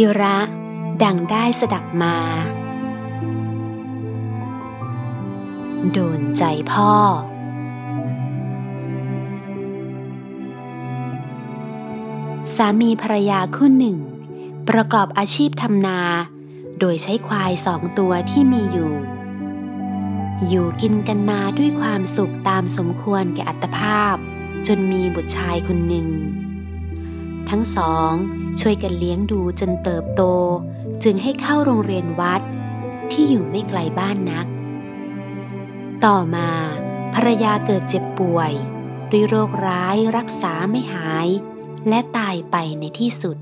กิระ ดังได้สดับมา โดนใจพ่อ สามีภรรยาคู่หนึ่ง ประกอบอาชีพทำนา โดยใช้ควายสองตัวที่มีอยู่ อยู่กินกันมาด้วยความสุขตามสมควรแก่อัตภาพ จนมีบุตรชายคนหนึ่ง ทั้งสอง ช่วยกันเลี้ยงดูจนเติบโต จึงให้เข้าโรงเรียนวัด ที่อยู่ไม่ไกลบ้านนัก ต่อมาภรรยาเกิดเจ็บป่วยด้วยโรคร้ายรักษาไม่หาย และตายไปในที่สุด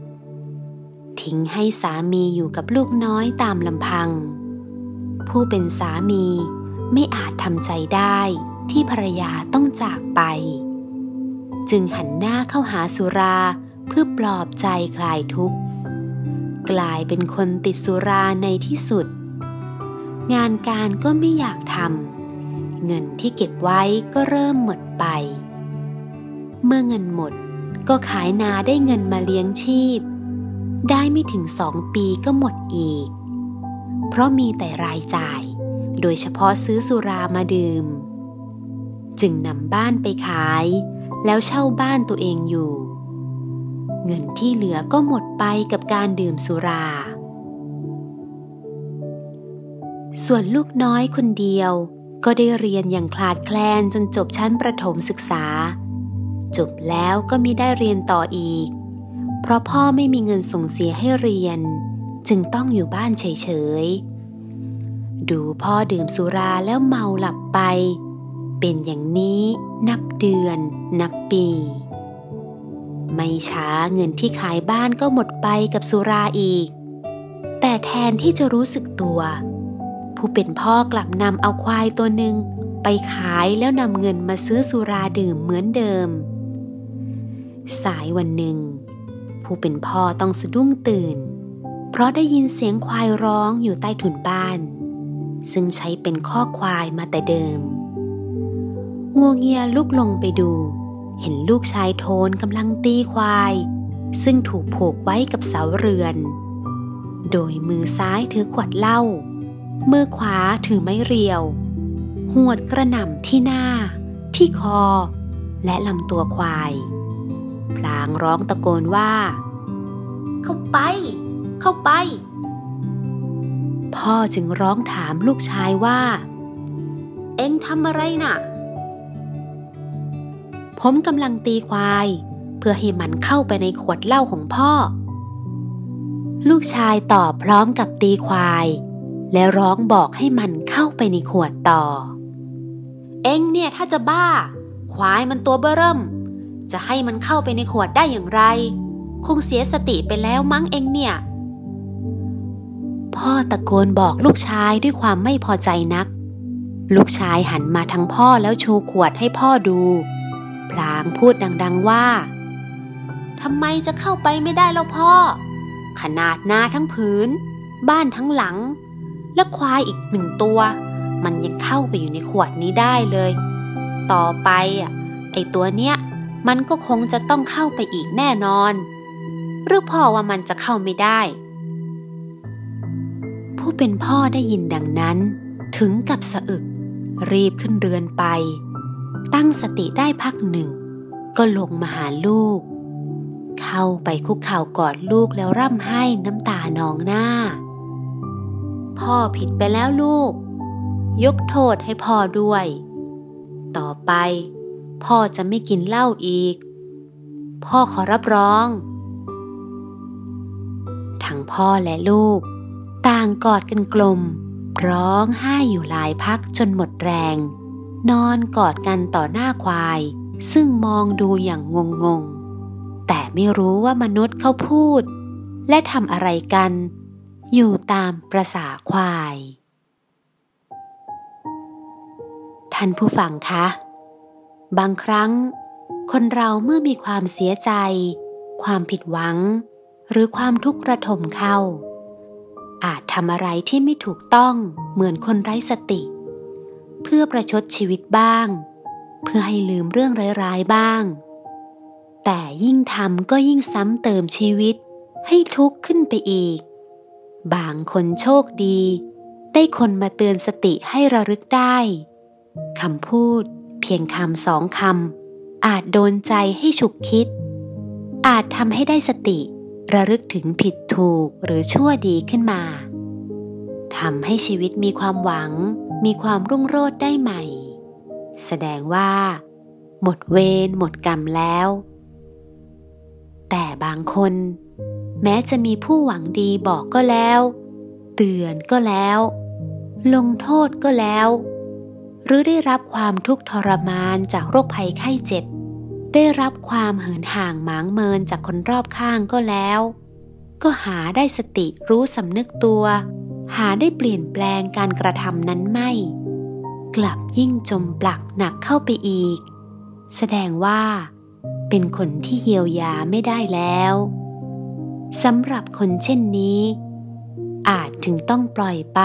ทิ้งให้สามีอยู่กับลูกน้อยตามลำพัง ผู้เป็นสามีไม่อาจทำใจได้ที่ภรรยาต้องจากไป จึงหันหน้าเข้าหาสุรา เพื่อปลอบใจคลายทุกข์ กลายเป็นคนติดสุราในที่สุด งานการก็ไม่อยากทำเงินที่เก็บไว้ก็เริ่มหมดไป เมื่อเงินหมดก็ขายนาได้เงินมาเลี้ยงชีพ ได้ไม่ถึงสองปีก็หมดอีก เพราะมีแต่รายจ่าย โดยเฉพาะซื้อสุรามาดื่ม จึงนำบ้านไปขาย แล้วเช่าบ้านตัวเองอยู่ เงินที่เหลือก็หมดไปกับการดื่มสุรา ส่วนลูกน้อยคนเดียวก็ได้เรียนอย่างคลาดแคลนจนจบชั้นประถมศึกษา จบแล้วก็มิได้เรียนต่ออีก เพราะพ่อไม่มีเงินส่งเสียให้เรียน จึงต้องอยู่บ้านเฉยๆ ดูพ่อดื่มสุราแล้วเมาหลับไป เป็นอย่างนี้นับเดือน นับปี ไม่ช้าเงินที่ขายบ้านก็หมดไปกับสุราอีก แต่แทนที่จะรู้สึกตัว ผู้เป็นพ่อกลับนำเอาควายตัวหนึ่งไปขายแล้วนำเงินมาซื้อสุราดื่มเหมือนเดิม สายวันหนึ่ง ผู้เป็นพ่อต้องสะดุ้งตื่น เพราะได้ยินเสียงควายร้องอยู่ใต้ถุนบ้าน ซึ่งใช้เป็นข้อควายมาแต่เดิมงัวเงียลุกลงไปดู เห็นลูกชายโทนกำลังตีควาย ซึ่งถูกผูกไว้กับเสาเรือน โดยมือซ้ายถือขวดเหล้ามือขวาถือไม้เรียว หวดกระหน่ำที่หน้า ที่คอ และลำตัวควาย พลางร้องตะโกนว่า เข้าไป เข้าไป พ่อจึงร้องถามลูกชายว่า เอ็งทำอะไรน่ะ ผมกำลังตีควาย เพื่อให้มันเข้าไปในขวดเหล้าของพ่อ ลูกชายตอบพร้อมกับตีควาย และร้องบอกให้มันเข้าไปในขวดต่อ เอ็งเนี่ยถ้าจะบ้า ควายมันตัวเบ้อเริ่ม จะให้มันเข้าไปในขวดได้อย่างไร คงเสียสติไปแล้วมั้งเอ็งเนี่ย พ่อตะโกนบอกลูกชายด้วยความไม่พอใจนัก ลูกชายหันมาทางพ่อแล้วชูขวดให้พ่อดู พลางพูดดัง ๆว่าทำไมจะเข้าไปไม่ได้แล้วพ่อ ขนาดนาทั้งผืน บ้านทั้งหลัง และควายอีกหนึ่งตัว มันยังเข้าไปอยู่ในขวดนี้ได้เลย ต่อไปอะไอตัวเนี้ย มันก็คงจะต้องเข้าไปอีกแน่นอน หรือพ่อว่ามันจะเข้าไม่ได้ ผู้เป็นพ่อได้ยินดังนั้น ถึงกับสะอึก รีบขึ้นเรือนไป ตั้งสติได้พักหนึ่ง ก็ลงมาหาลูก เข้าไปคุกเข่ากอดลูกแล้วร่ำไห้น้ำตานองหน้า พ่อผิดไปแล้วลูก ยกโทษให้พ่อด้วย ต่อไป พ่อจะไม่กินเหล้าอีก พ่อขอรับรอง ทั้งพ่อและลูก ต่างกอดกันกลม ร้องไห้อยู่หลายพักจนหมดแรง นอนกอดกันต่อหน้าควาย ซึ่งมองดูอย่างงงงแต่ไม่รู้ว่ามนุษย์เขาพูด และทำอะไรกัน อยู่ตามประษาควาย ท่านผู้ฟังคะ บางครั้ง คนเราเมื่อมีความเสียใจ ความผิดหวัง หรือความทุกข์ระทมเข้า อาจทำอะไรที่ไม่ถูกต้องเหมือนคนไร้สติ เพื่อประชดชีวิตบ้าง เพื่อให้ลืมเรื่องร้ายๆบ้าง แต่ยิ่งทำก็ยิ่งซ้ำเติมชีวิตให้ทุกข์ขึ้นไปอีก บางคนโชคดี ได้คนมาเตือนสติให้ระลึกได้คำพูด เพียงคำสองคำอาจโดนใจให้ฉุกคิด อาจทำให้ได้สติระลึกถึงผิดถูกหรือชั่วดีขึ้นมาทำให้ชีวิตมีความหวัง มีความรุ่งโรจน์ได้ใหม่ แสดงว่า หมดเวรหมดกรรมแล้ว แต่บางคน แม้จะมีผู้หวังดีบอกก็แล้ว เตือนก็แล้ว ลงโทษก็แล้ว หรือได้รับความทุกข์ทรมานจากโรคภัยไข้เจ็บ ได้รับความเหินห่างหมางเมินจากคนรอบข้างก็แล้ว ก็หาได้สติรู้สำนึกตัว หาได้เปลี่ยนแปลงการกระทำนั้นไม่ กลับยิ่งจมปลักหนักเข้าไปอีก แสดงว่า เป็นคนที่เยียวยาไม่ได้แล้วสำหรับคนเช่นนี้ อาจถึงต้องปล่อยไป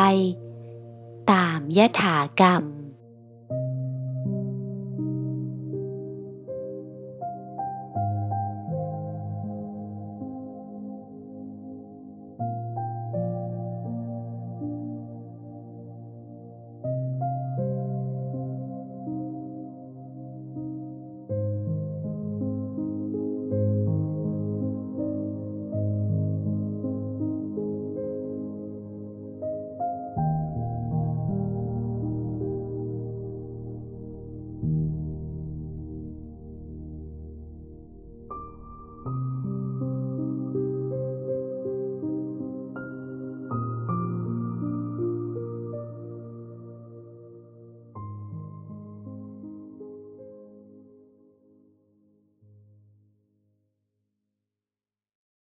ตามยถากรรม